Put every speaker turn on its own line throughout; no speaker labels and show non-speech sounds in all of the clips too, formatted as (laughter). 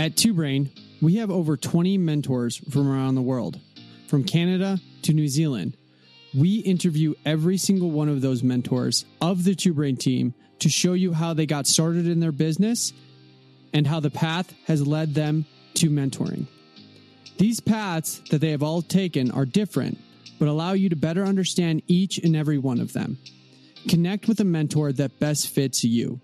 At Two Brain, we have over 20 mentors from around the world, from Canada to New Zealand. We interview every single one of those mentors of the Two Brain team to show you how they got started in their business and how the path has led them to mentoring. These paths that they have all taken are different, but allow you to better understand each and every one of them. Connect with a mentor that best fits you.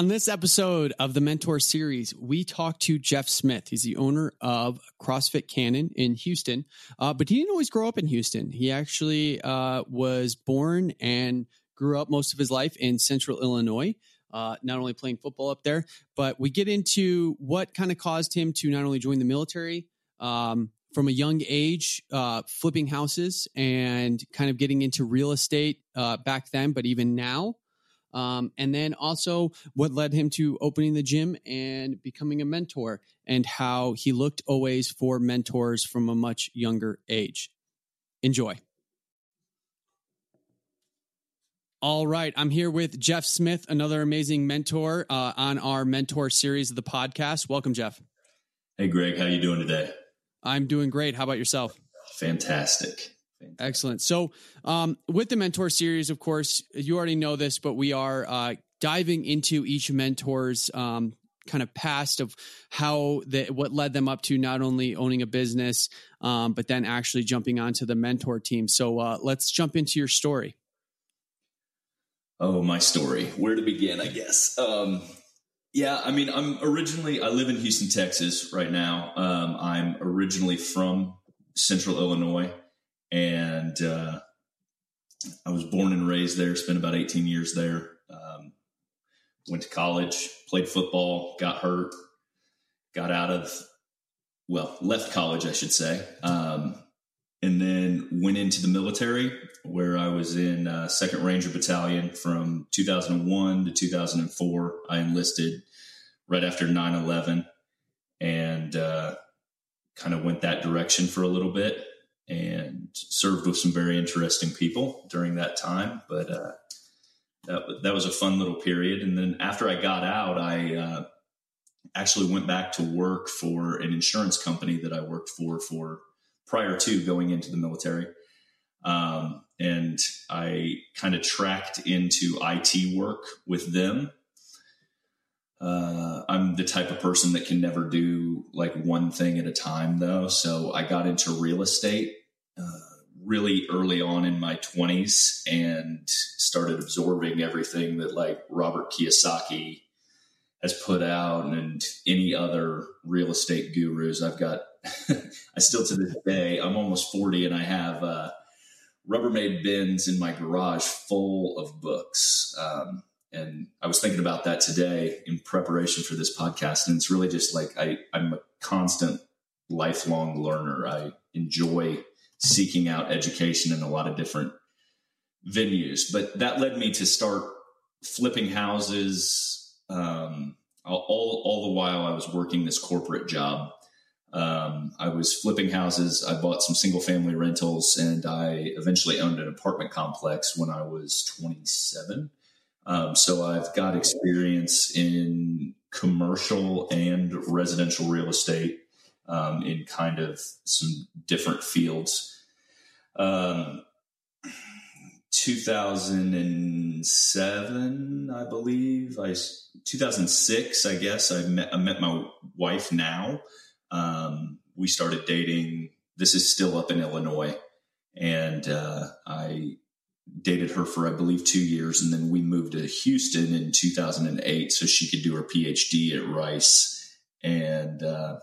On this episode of the Mentor Series, we talked to Jeff Smith. He's the owner of CrossFit Cannon in Houston, uh, but he didn't always grow up in Houston. He actually uh, was born and grew up most of his life in central Illinois, uh, not only playing football up there, but we get into what kind of caused him to not only join the military um, from a young age, uh, flipping houses and kind of getting into real estate uh, back then, but even now. Um, and then also what led him to opening the gym and becoming a mentor, and how he looked always for mentors from a much younger age. Enjoy. All right, I'm here with Jeff Smith, another amazing mentor uh, on our mentor series of the podcast. Welcome, Jeff.
Hey, Greg, how you doing today?
I'm doing great. How about yourself?
Fantastic.
Excellent. So, um, with the mentor series, of course, you already know this, but we are uh, diving into each mentor's um, kind of past of how the what led them up to not only owning a business, um, but then actually jumping onto the mentor team. So, uh, let's jump into your story.
Oh, my story. Where to begin? I guess. Um, yeah, I mean, I'm originally I live in Houston, Texas, right now. Um, I'm originally from Central Illinois and uh, I was born and raised there. Spent about 18 years there. Um, went to college, played football, got hurt, got out of well, left college, I should say, um, and then went into the military where I was in uh, Second Ranger Battalion from 2001 to 2004. I enlisted right after 9 11 and uh, kind of went that direction for a little bit and served with some very interesting people during that time. But uh, that that was a fun little period. And then after I got out, I uh, actually went back to work for an insurance company that I worked for for prior to going into the military. Um, and I kind of tracked into IT work with them. Uh, I'm the type of person that can never do like one thing at a time, though. So I got into real estate really early on in my 20s and started absorbing everything that like Robert Kiyosaki has put out and any other real estate gurus. I've got, (laughs) I still to this day, I'm almost 40 and I have uh, Rubbermaid bins in my garage full of books. Um, and I was thinking about that today in preparation for this podcast. And it's really just like I, I'm a constant lifelong learner. I enjoy seeking out education in a lot of different venues. But that led me to start flipping houses. Um, all, all the while I was working this corporate job. Um, I was flipping houses. I bought some single family rentals and I eventually owned an apartment complex when I was 27. Um, so I've got experience in commercial and residential real estate um, in kind of some different fields. Um, 2007, I believe. I 2006, I guess. I met, I met my wife now. Um, we started dating. This is still up in Illinois, and uh, I dated her for I believe two years, and then we moved to Houston in 2008 so she could do her PhD at Rice, and uh,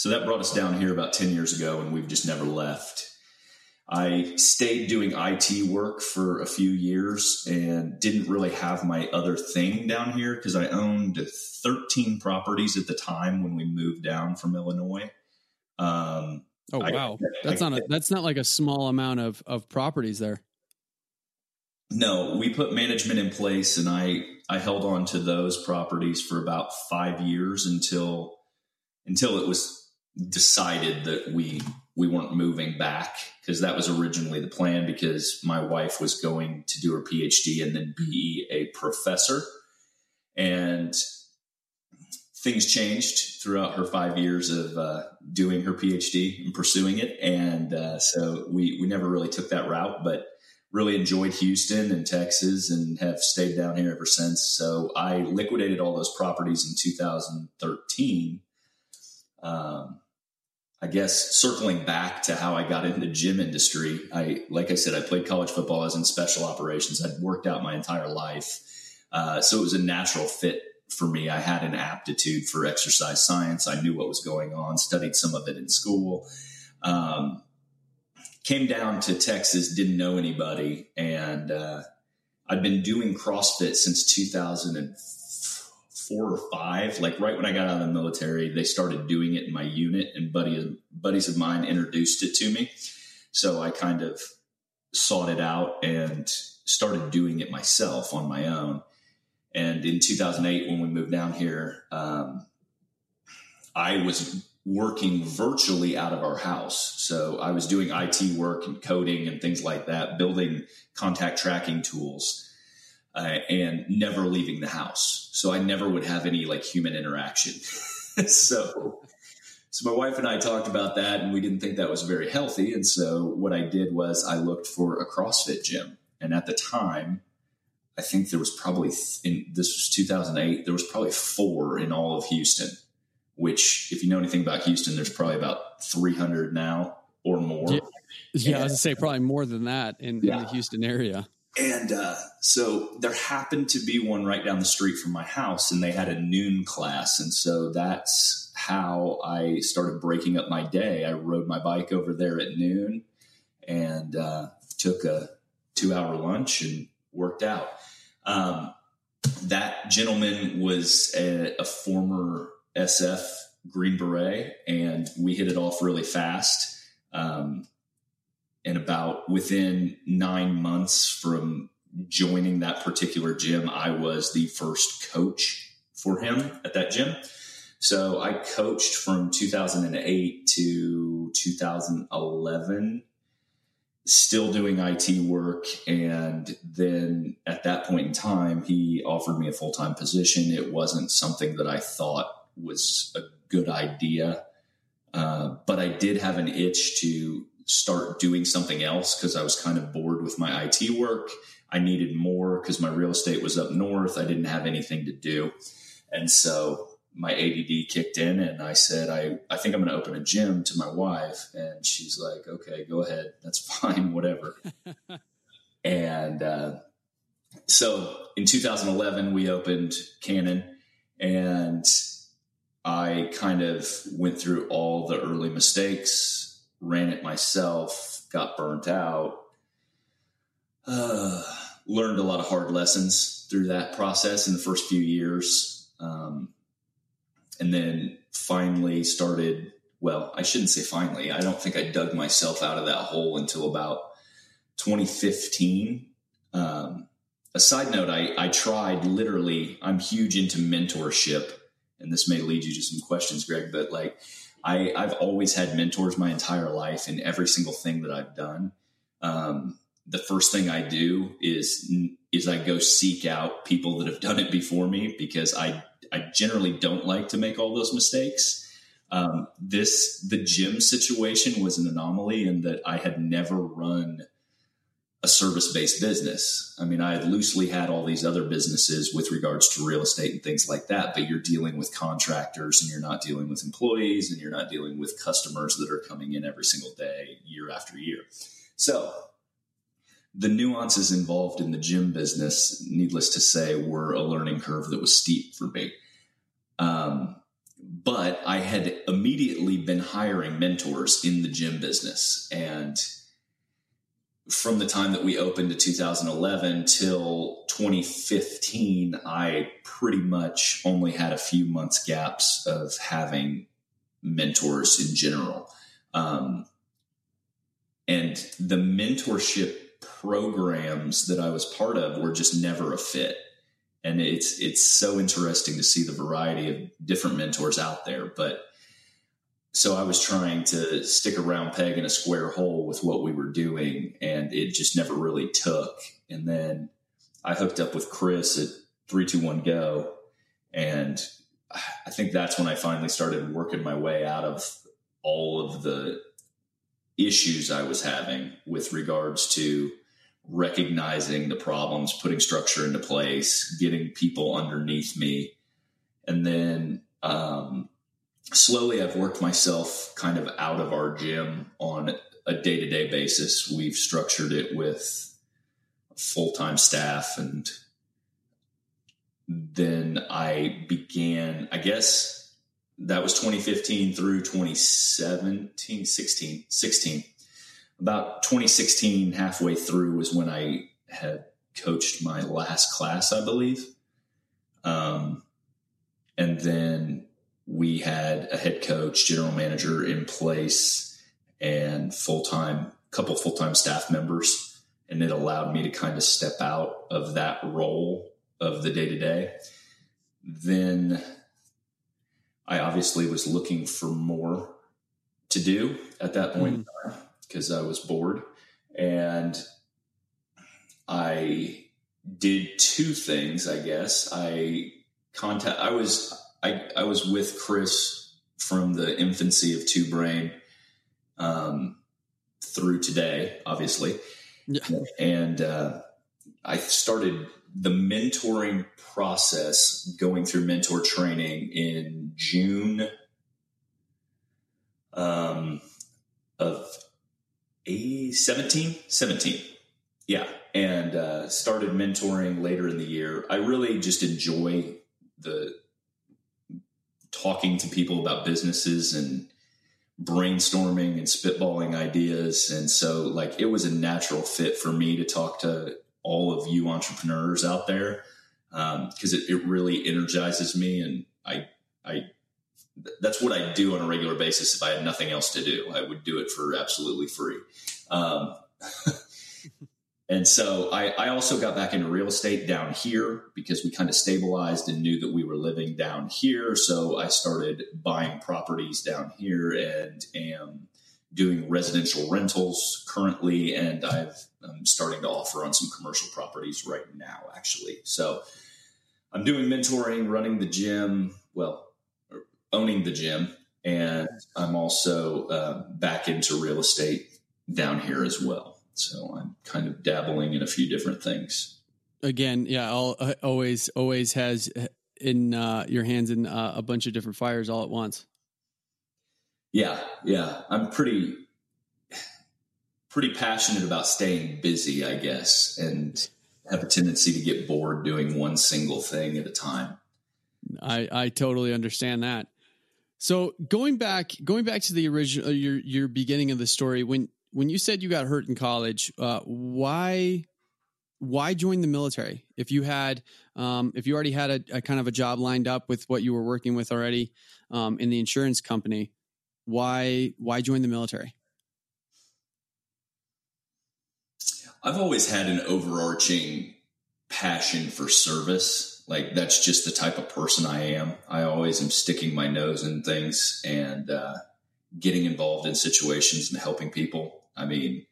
so that brought us down here about 10 years ago, and we've just never left. I stayed doing IT work for a few years and didn't really have my other thing down here because I owned 13 properties at the time when we moved down from Illinois.
Um, oh wow, I, that's I, not a, that's not like a small amount of of properties there.
No, we put management in place, and I I held on to those properties for about five years until until it was decided that we we weren't moving back because that was originally the plan because my wife was going to do her PhD and then be a professor. And things changed throughout her five years of uh, doing her PhD and pursuing it. And uh, so we, we never really took that route, but really enjoyed Houston and Texas and have stayed down here ever since. So I liquidated all those properties in 2013. Um, I guess circling back to how I got into the gym industry, I like I said, I played college football. I was in special operations. I'd worked out my entire life, uh, so it was a natural fit for me. I had an aptitude for exercise science. I knew what was going on. Studied some of it in school. Um, came down to Texas, didn't know anybody, and uh, I'd been doing CrossFit since 2004 four or five, like right when I got out of the military, they started doing it in my unit, and buddy buddies of mine introduced it to me. So I kind of sought it out and started doing it myself on my own. And in 2008, when we moved down here, um, I was working virtually out of our house. So I was doing IT work and coding and things like that, building contact tracking tools uh, and never leaving the house. So I never would have any like human interaction. (laughs) so, so my wife and I talked about that, and we didn't think that was very healthy. And so what I did was I looked for a CrossFit gym, and at the time, I think there was probably in this was 2008. There was probably four in all of Houston. Which, if you know anything about Houston, there's probably about 300 now or more.
Yeah, yeah I was gonna say probably more than that in, yeah. in the Houston area.
And uh, so there happened to be one right down the street from my house, and they had a noon class. And so that's how I started breaking up my day. I rode my bike over there at noon and uh, took a two hour lunch and worked out. Um, that gentleman was a, a former SF Green Beret, and we hit it off really fast. Um, and about within nine months from joining that particular gym, I was the first coach for him at that gym. So I coached from 2008 to 2011, still doing IT work. And then at that point in time, he offered me a full time position. It wasn't something that I thought was a good idea. Uh, but I did have an itch to start doing something else because I was kind of bored with my IT work. I needed more because my real estate was up north. I didn't have anything to do. And so my ADD kicked in and I said, I, I think I'm going to open a gym to my wife. And she's like, okay, go ahead. That's (laughs) fine, whatever. and uh, so in 2011, we opened Cannon and I kind of went through all the early mistakes ran it myself, got burnt out, uh, learned a lot of hard lessons through that process in the first few years. Um, and then finally started, well, I shouldn't say finally. I don't think I dug myself out of that hole until about 2015. Um, a side note, I, I tried literally, I'm huge into mentorship, and this may lead you to some questions, Greg, but like I, I've always had mentors my entire life in every single thing that I've done. Um, the first thing I do is is I go seek out people that have done it before me because I I generally don't like to make all those mistakes. Um, this the gym situation was an anomaly in that I had never run a service based business. I mean, I had loosely had all these other businesses with regards to real estate and things like that, but you're dealing with contractors and you're not dealing with employees and you're not dealing with customers that are coming in every single day, year after year. So, the nuances involved in the gym business, needless to say, were a learning curve that was steep for me. Um, but I had immediately been hiring mentors in the gym business and from the time that we opened to 2011 till 2015, I pretty much only had a few months gaps of having mentors in general. Um, and the mentorship programs that I was part of were just never a fit. And it's it's so interesting to see the variety of different mentors out there. But so I was trying to stick a round peg in a square hole with what we were doing, and it just never really took. And then I hooked up with Chris at three, two, one, go, and I think that's when I finally started working my way out of all of the issues I was having with regards to recognizing the problems, putting structure into place, getting people underneath me, and then um, slowly I've worked myself kind of out of our gym on a day to day basis. We've structured it with full time staff. And then I began, I guess that was 2015 through 2017, 16, 16. About 2016, halfway through, was when I had coached my last class, I believe. Um, and then we had a head coach, general manager in place, and full time, couple full time staff members. And it allowed me to kind of step out of that role of the day to day. Then I obviously was looking for more to do at that point mm. because I was bored. And I did two things, I guess. I contact I was I, I was with Chris from the infancy of Two Brain um, through today, obviously. Yeah. And uh, I started the mentoring process going through mentor training in June um, of a 17, 17. Yeah. And uh, started mentoring later in the year. I really just enjoy the talking to people about businesses and brainstorming and spitballing ideas. And so, like, it was a natural fit for me to talk to all of you entrepreneurs out there because um, it, it really energizes me. And I, I, that's what I do on a regular basis. If I had nothing else to do, I would do it for absolutely free. Um, (laughs) And so I, I, also got back into real estate down here because we kind of stabilized and knew that we were living down here. So I started buying properties down here and am doing residential rentals currently. And I've, I'm starting to offer on some commercial properties right now, actually. So I'm doing mentoring, running the gym, well, owning the gym. And I'm also uh, back into real estate down here as well. So I'm kind of dabbling in a few different things.
Again, yeah, I'll, uh, always always has uh, in uh, your hands in uh, a bunch of different fires all at once.
Yeah, yeah, I'm pretty pretty passionate about staying busy, I guess, and have a tendency to get bored doing one single thing at a time.
I I totally understand that. So going back going back to the original uh, your your beginning of the story when when you said you got hurt in college, uh, why why join the military? If you had um, if you already had a, a, kind of a job lined up with what you were working with already um, in the insurance company, why why join the military?
I've always had an overarching passion for service. Like that's just the type of person I am. I always am sticking my nose in things and uh, getting involved in situations and helping people. I mean,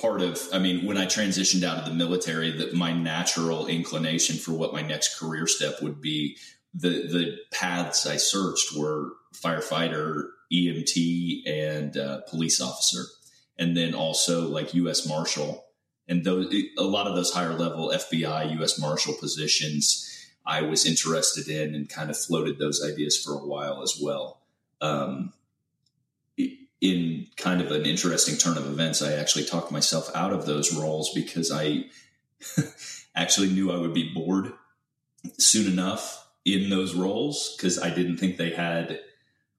part of, I mean, when I transitioned out of the military, that my natural inclination for what my next career step would be, the the paths I searched were firefighter, EMT, and uh, police officer, and then also like U.S. Marshal, and those a lot of those higher level FBI, U.S. Marshal positions. I was interested in and kind of floated those ideas for a while as well. Um, in kind of an interesting turn of events, I actually talked myself out of those roles because I (laughs) actually knew I would be bored soon enough in those roles because I didn't think they had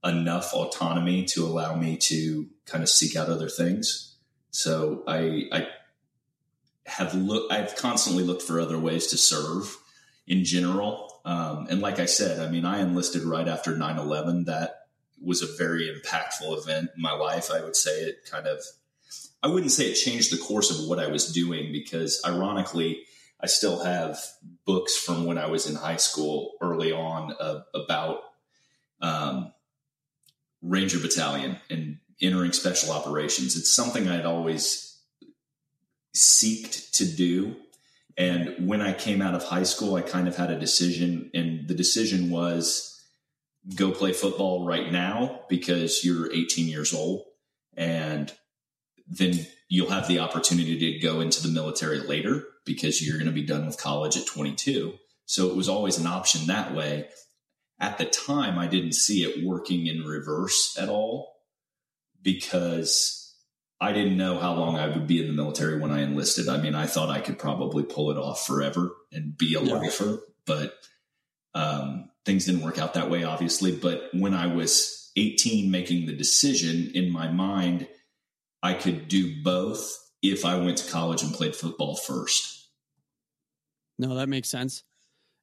enough autonomy to allow me to kind of seek out other things. So I, I have looked, I've constantly looked for other ways to serve in general. Um, and like I said, I mean, I enlisted right after 9 11. That was a very impactful event in my life. I would say it kind of, I wouldn't say it changed the course of what I was doing because ironically, I still have books from when I was in high school early on uh, about um, Ranger Battalion and entering special operations. It's something I'd always seeked to do. And when I came out of high school, I kind of had a decision, and the decision was go play football right now because you're 18 years old. And then you'll have the opportunity to go into the military later because you're going to be done with college at 22. So it was always an option that way. At the time, I didn't see it working in reverse at all because I didn't know how long I would be in the military when I enlisted. I mean, I thought I could probably pull it off forever and be a yeah. lifer, but um, things didn't work out that way, obviously. But when I was 18, making the decision in my mind, I could do both if I went to college and played football first.
No, that makes sense.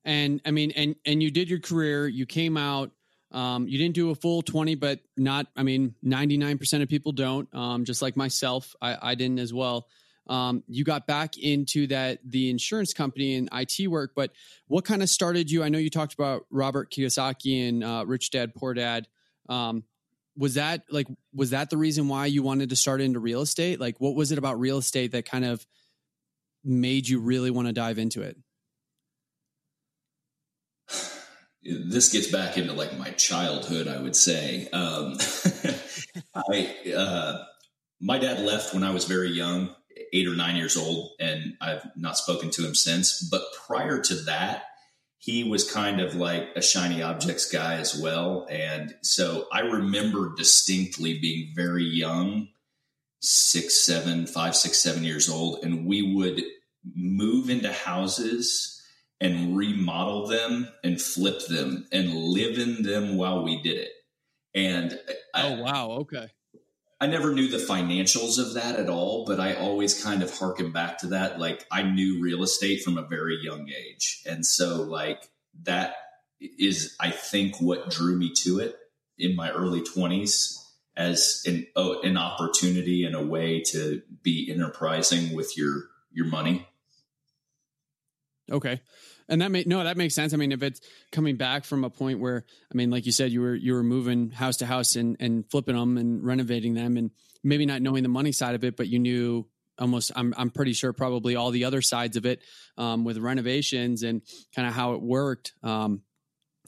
And I mean, and and you did your career. You came out. Um, you didn't do a full 20, but not, I mean, 99% of people don't, um, just like myself. I, I didn't as well. Um, you got back into that, the insurance company and IT work, but what kind of started you? I know you talked about Robert Kiyosaki and uh, Rich Dad, Poor Dad. Um, was that like, was that the reason why you wanted to start into real estate? Like, what was it about real estate that kind of made you really want to dive into it?
this gets back into like my childhood, I would say. Um, (laughs) I, uh, my dad left when I was very young, eight or nine years old, and I've not spoken to him since. But prior to that, he was kind of like a shiny objects guy as well. And so I remember distinctly being very young, six, seven, five, six, seven years old, and we would move into houses and remodel them and flip them and live in them while we did it. And
I, oh wow, okay.
I never knew the financials of that at all, but I always kind of harken back to that. Like I knew real estate from a very young age. And so like that is I think what drew me to it in my early 20s as an oh, an opportunity and a way to be enterprising with your your money.
Okay and that may no that makes sense. I mean if it's coming back from a point where i mean like you said you were you were moving house to house and and flipping them and renovating them and maybe not knowing the money side of it but you knew almost i'm i'm pretty sure probably all the other sides of it um, with renovations and kind of how it worked um,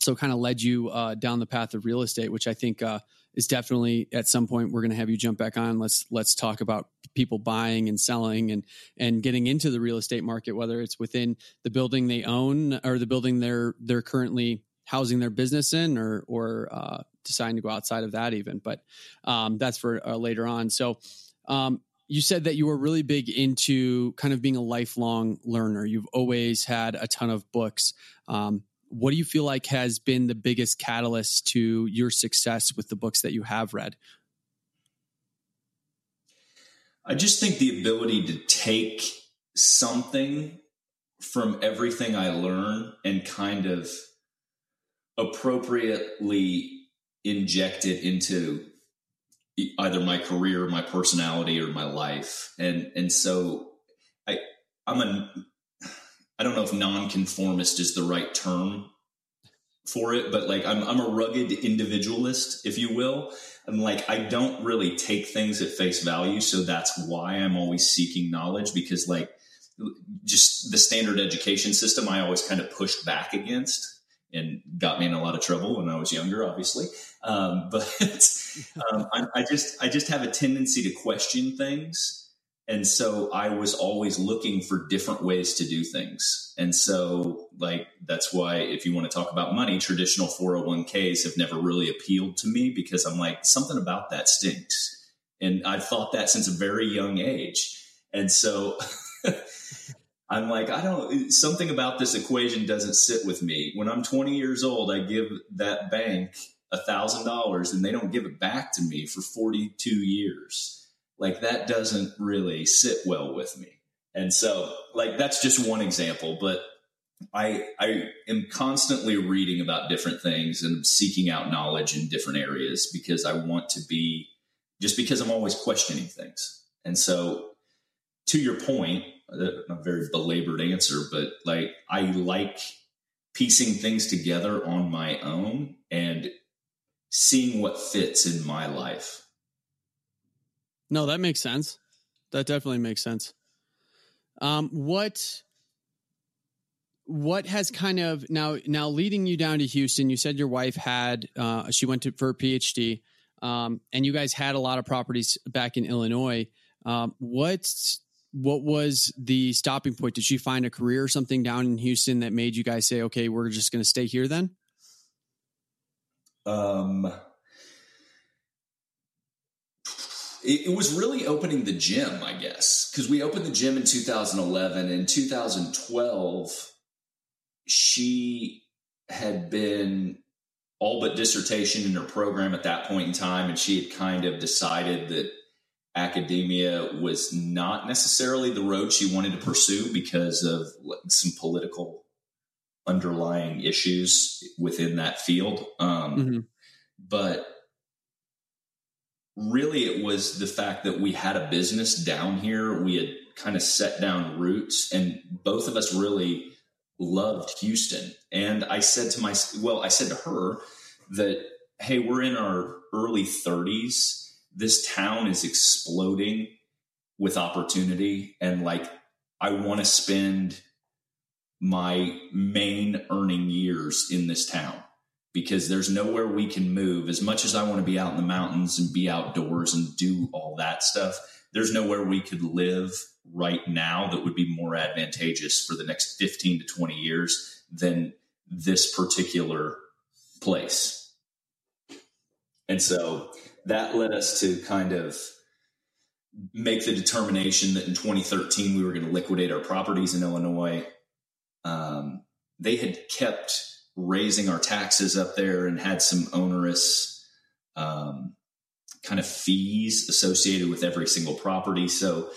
so kind of led you uh, down the path of real estate which i think uh, is definitely at some point we're going to have you jump back on. Let's let's talk about people buying and selling and and getting into the real estate market, whether it's within the building they own or the building they're they're currently housing their business in, or or uh, deciding to go outside of that even. But um, that's for uh, later on. So. Um, you said that you were really big into kind of being a lifelong learner. You've always had a ton of books. Um, what do you feel like has been the biggest catalyst to your success with the books that you have read?
I just think the ability to take something from everything I learn and kind of appropriately inject it into either my career, my personality, or my life. And and so I I'm a I don't know if nonconformist is the right term for it, but like I'm, I'm a rugged individualist, if you will. And like I don't really take things at face value. So that's why I'm always seeking knowledge because like just the standard education system I always kind of pushed back against and got me in a lot of trouble when I was younger, obviously. Um, (laughs) but um, I, I just I just have a tendency to question things and so I was always looking for different ways to do things. And so, like, that's why if you want to talk about money, traditional 401ks have never really appealed to me because I'm like, something about that stinks. And I've thought that since a very young age. And so (laughs) I'm like, I don't, something about this equation doesn't sit with me. When I'm 20 years old, I give that bank a thousand dollars and they don't give it back to me for 42 years like that doesn't really sit well with me. And so like that's just one example, but I I am constantly reading about different things and seeking out knowledge in different areas because I want to be just because I'm always questioning things. And so to your point, a very belabored answer, but like I like piecing things together on my own and seeing what fits in my life.
No, that makes sense. That definitely makes sense. Um, what what has kind of now now leading you down to Houston? You said your wife had uh, she went to for a PhD, um, and you guys had a lot of properties back in Illinois. Um, what what was the stopping point? Did she find a career or something down in Houston that made you guys say, "Okay, we're just going to stay here"? Then,
um, it, it was really opening the gym, I guess, because we opened the gym in 2011. In 2012 she had been all but dissertation in her program at that point in time, and she had kind of decided that academia was not necessarily the road she wanted to pursue because of some political underlying issues within that field. Um, mm-hmm. But really, it was the fact that we had a business down here. We had kind of set down roots, and both of us really loved Houston. And I said to my, well, I said to her that, hey, we're in our early 30s. This town is exploding with opportunity. And like, I want to spend my main earning years in this town because there's nowhere we can move. As much as I want to be out in the mountains and be outdoors and do all that stuff, there's nowhere we could live right now that would be more advantageous for the next 15 to 20 years than this particular place. And so that led us to kind of make the determination that in 2013 we were going to liquidate our properties in Illinois. Um, they had kept raising our taxes up there and had some onerous um, kind of fees associated with every single property. So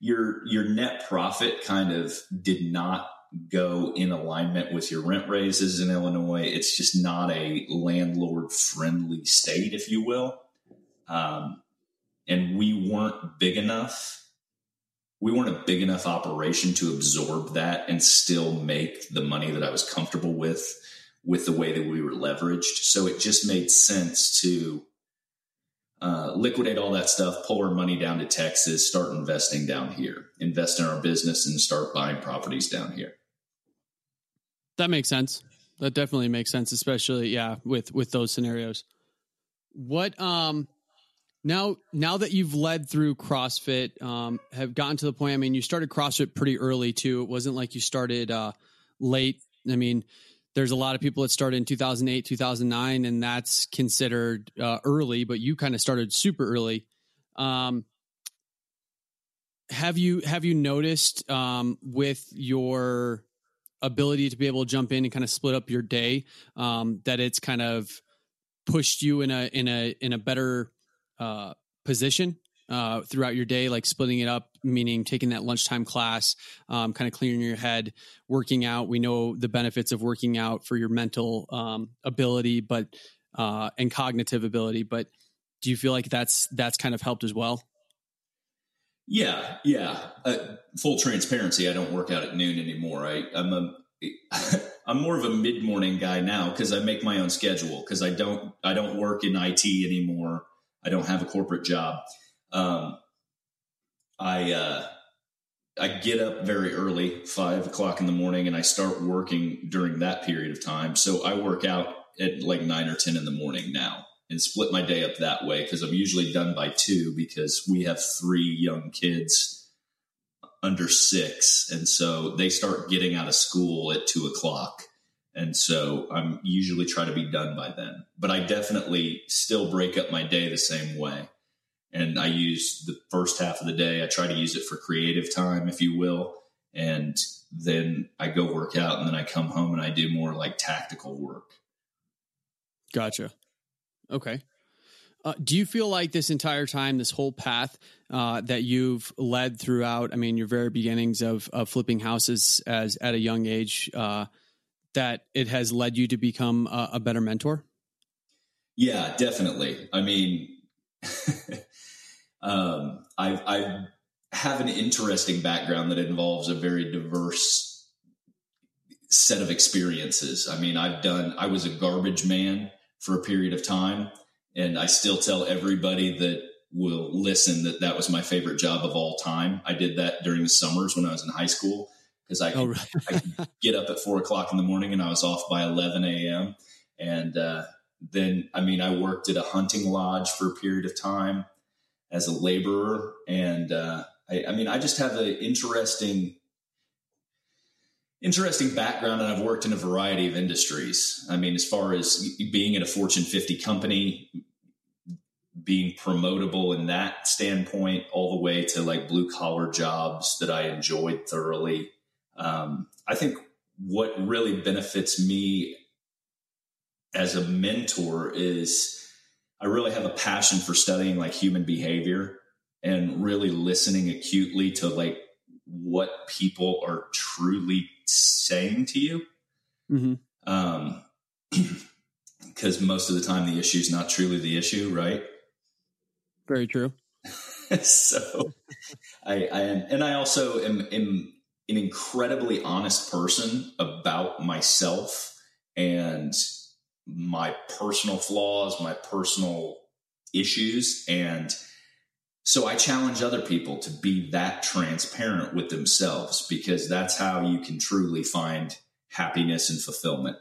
your your net profit kind of did not go in alignment with your rent raises in Illinois. It's just not a landlord friendly state, if you will. Um, and we weren't big enough. We weren't a big enough operation to absorb that and still make the money that I was comfortable with with the way that we were leveraged. So it just made sense to uh, liquidate all that stuff, pull our money down to Texas, start investing down here, invest in our business, and start buying properties down here.
That makes sense. That definitely makes sense, especially yeah with with those scenarios. What um now now that you've led through CrossFit, um, have gotten to the point. I mean, you started CrossFit pretty early too. It wasn't like you started uh, late. I mean, there's a lot of people that started in 2008 2009 and that's considered uh, early but you kind of started super early. Um, have you have you noticed um, with your ability to be able to jump in and kind of split up your day um, that it's kind of pushed you in a in a in a better uh, position uh, throughout your day, like splitting it up, meaning taking that lunchtime class, um, kind of clearing your head, working out. We know the benefits of working out for your mental um, ability, but uh, and cognitive ability. But do you feel like that's that's kind of helped as well?
Yeah, yeah. Uh, full transparency, I don't work out at noon anymore. I, I'm a (laughs) I'm more of a mid morning guy now because I make my own schedule because I don't I don't work in IT anymore. I don't have a corporate job. Um, I uh, I get up very early, five o'clock in the morning, and I start working during that period of time. So I work out at like nine or ten in the morning now, and split my day up that way because I'm usually done by two because we have three young kids under six, and so they start getting out of school at two o'clock. And so I'm usually try to be done by then. But I definitely still break up my day the same way and I use the first half of the day. I try to use it for creative time, if you will, and then I go work out, and then I come home and I do more like tactical work.
Gotcha. Okay. Uh, do you feel like this entire time, this whole path uh, that you've led throughout? I mean, your very beginnings of, of flipping houses as at a young age, uh, that it has led you to become a, a better mentor.
Yeah, definitely. I mean, (laughs) Um, I, I have an interesting background that involves a very diverse set of experiences. I mean, I've done, I was a garbage man for a period of time. And I still tell everybody that will listen that that was my favorite job of all time. I did that during the summers when I was in high school because I, oh, right. I could (laughs) get up at four o'clock in the morning and I was off by 11 a.m. And uh, then, I mean, I worked at a hunting lodge for a period of time as a laborer. And uh, I, I mean, I just have an interesting interesting background and I've worked in a variety of industries. I mean, as far as being in a Fortune 50 company, being promotable in that standpoint, all the way to like blue collar jobs that I enjoyed thoroughly. Um, I think what really benefits me as a mentor is I really have a passion for studying like human behavior and really listening acutely to like what people are truly saying to you. Mm-hmm. Um, (clears throat) because most of the time the issue is not truly the issue, right?
Very true. (laughs)
so I, I am, and I also am, am an incredibly honest person about myself and my personal flaws, my personal issues. And so I challenge other people to be that transparent with themselves because that's how you can truly find happiness and fulfillment.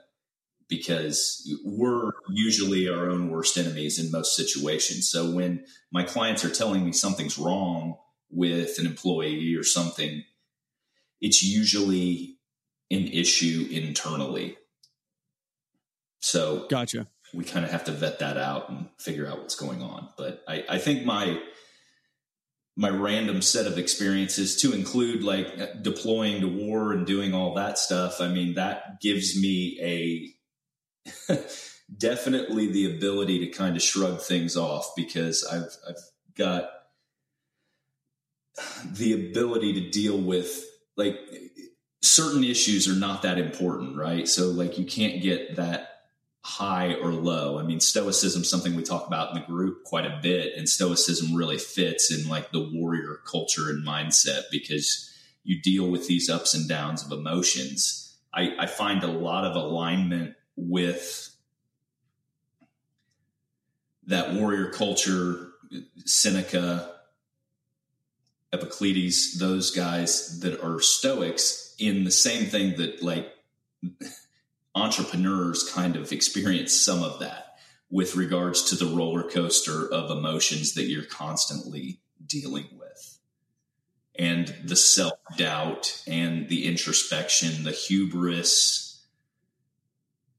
Because we're usually our own worst enemies in most situations. So when my clients are telling me something's wrong with an employee or something, it's usually an issue internally. So
gotcha.
We kind of have to vet that out and figure out what's going on. But I, I think my my random set of experiences to include like uh, deploying to war and doing all that stuff. I mean, that gives me a (laughs) definitely the ability to kind of shrug things off because I've I've got (sighs) the ability to deal with like certain issues are not that important, right? So like you can't get that high or low. I mean, stoicism something we talk about in the group quite a bit, and stoicism really fits in like the warrior culture and mindset because you deal with these ups and downs of emotions. I, I find a lot of alignment with that warrior culture, Seneca, Epictetus, those guys that are Stoics in the same thing that like entrepreneurs kind of experience some of that with regards to the roller coaster of emotions that you're constantly dealing with and the self doubt and the introspection, the hubris,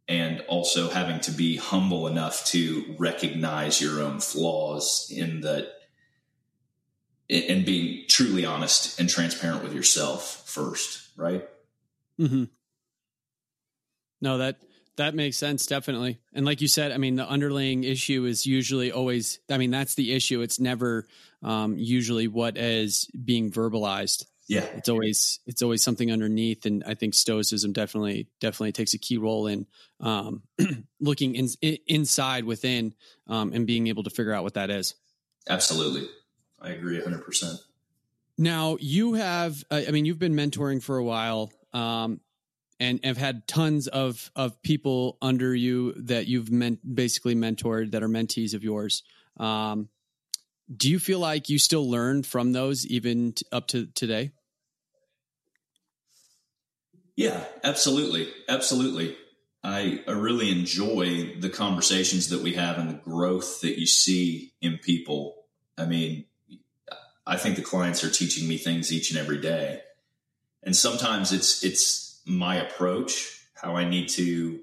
and also having to be humble enough to recognize your own flaws in that and being truly honest and transparent with yourself first, right?
Mm-hmm. No, that that makes sense, definitely. And like you said, I mean, the underlying issue is usually always. I mean, that's the issue. It's never um, usually what is being verbalized.
Yeah,
it's always it's always something underneath, and I think Stoicism definitely definitely takes a key role in um, (clears throat) looking in, inside within um, and being able to figure out what that is.
Absolutely. I agree 100%.
Now, you have, I mean, you've been mentoring for a while. Um, and have had tons of of people under you that you've meant basically mentored that are mentees of yours. Um, do you feel like you still learn from those even t- up to today?
Yeah, absolutely, absolutely. I, I really enjoy the conversations that we have and the growth that you see in people. I mean, I think the clients are teaching me things each and every day. And sometimes it's it's my approach, how I need to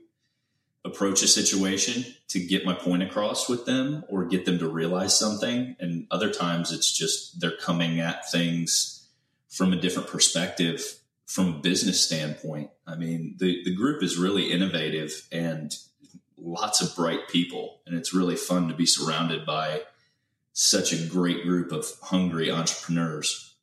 approach a situation to get my point across with them or get them to realize something. And other times it's just they're coming at things from a different perspective from a business standpoint. I mean, the, the group is really innovative and lots of bright people. And it's really fun to be surrounded by such a great group of hungry entrepreneurs.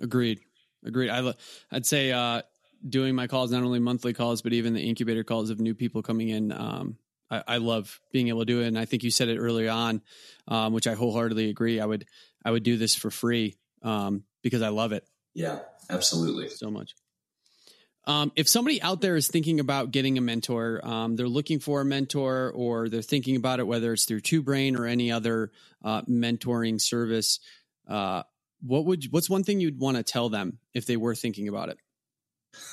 Agreed. Agreed. I, I'd say uh, doing my calls, not only monthly calls, but even the incubator calls of new people coming in. Um, I, I, love being able to do it. And I think you said it earlier on, um, which I wholeheartedly agree. I would, I would do this for free um, because I love it.
Yeah, absolutely.
So much. Um, if somebody out there is thinking about getting a mentor, um, they're looking for a mentor, or they're thinking about it, whether it's through Two Brain or any other uh, mentoring service, uh, what would what's one thing you'd want to tell them if they were thinking about it?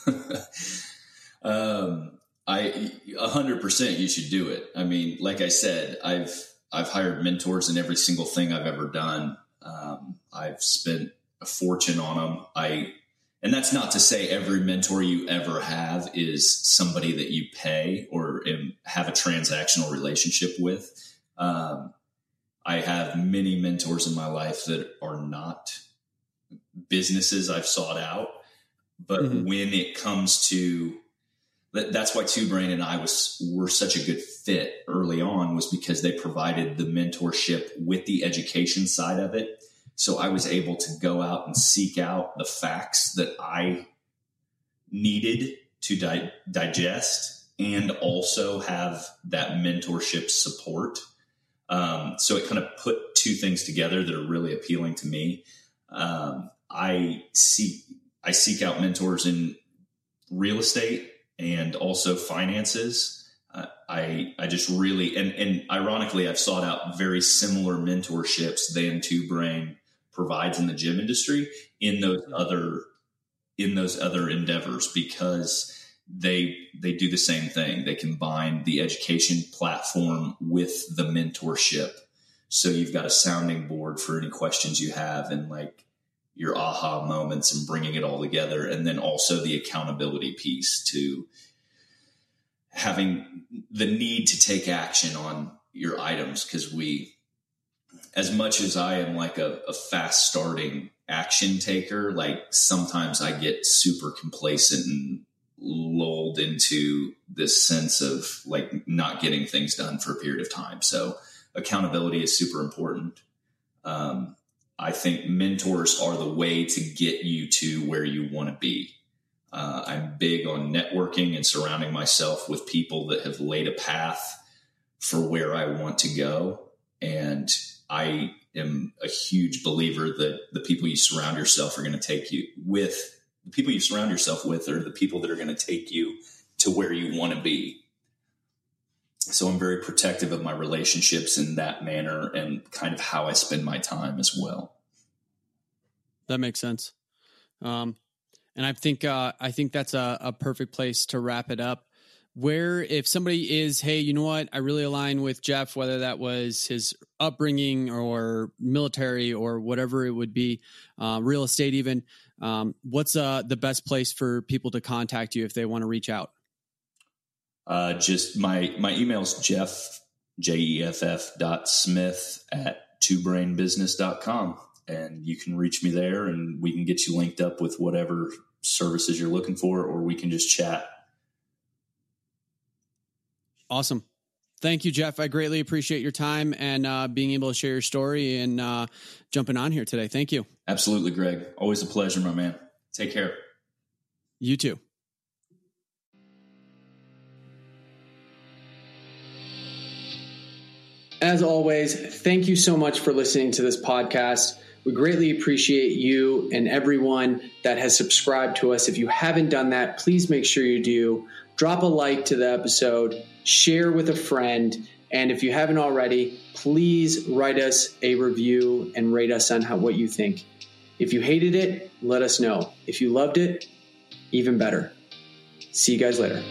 (laughs)
um, I a hundred percent you should do it. I mean, like I said, I've I've hired mentors in every single thing I've ever done. Um, I've spent a fortune on them. I and that's not to say every mentor you ever have is somebody that you pay or have a transactional relationship with. Um, I have many mentors in my life that are not businesses I've sought out, but mm-hmm. when it comes to that's why Two Brain and I was were such a good fit early on was because they provided the mentorship with the education side of it. So I was able to go out and seek out the facts that I needed to di- digest and also have that mentorship support. Um, so it kind of put two things together that are really appealing to me. Um, I seek I seek out mentors in real estate and also finances. Uh, I I just really and and ironically, I've sought out very similar mentorships than Two Brain provides in the gym industry in those other in those other endeavors because they they do the same thing. They combine the education platform with the mentorship. So you've got a sounding board for any questions you have and like your aha moments and bringing it all together. And then also the accountability piece to having the need to take action on your items. Cause we, as much as I am like a, a fast starting action taker, like sometimes I get super complacent and into this sense of like not getting things done for a period of time. So accountability is super important. Um, I think mentors are the way to get you to where you want to be. Uh, I'm big on networking and surrounding myself with people that have laid a path for where I want to go. And I am a huge believer that the people you surround yourself are going to take you with the people you surround yourself with are the people that are going to take you to where you want to be. So I'm very protective of my relationships in that manner and kind of how I spend my time as well.
That makes sense. Um, and I think uh, I think that's a, a perfect place to wrap it up. Where if somebody is, hey, you know what, I really align with Jeff, whether that was his upbringing or military or whatever it would be, uh, real estate even. Um, what's uh, the best place for people to contact you if they want to reach out?
Uh, just my my email's Jeff J E F F dot Smith at twobrainbusiness.com and you can reach me there and we can get you linked up with whatever services you're looking for or we can just chat.
Awesome. Thank you, Jeff. I greatly appreciate your time and uh, being able to share your story and uh, jumping on here today. Thank you.
Absolutely, Greg. Always a pleasure, my man. Take care.
You too. As always, thank you so much for listening to this podcast. We greatly appreciate you and everyone that has subscribed to us. If you haven't done that, please make sure you do. Drop a like to the episode, share with a friend, and if you haven't already, please write us a review and rate us on how, what you think. If you hated it, let us know. If you loved it, even better. See you guys later.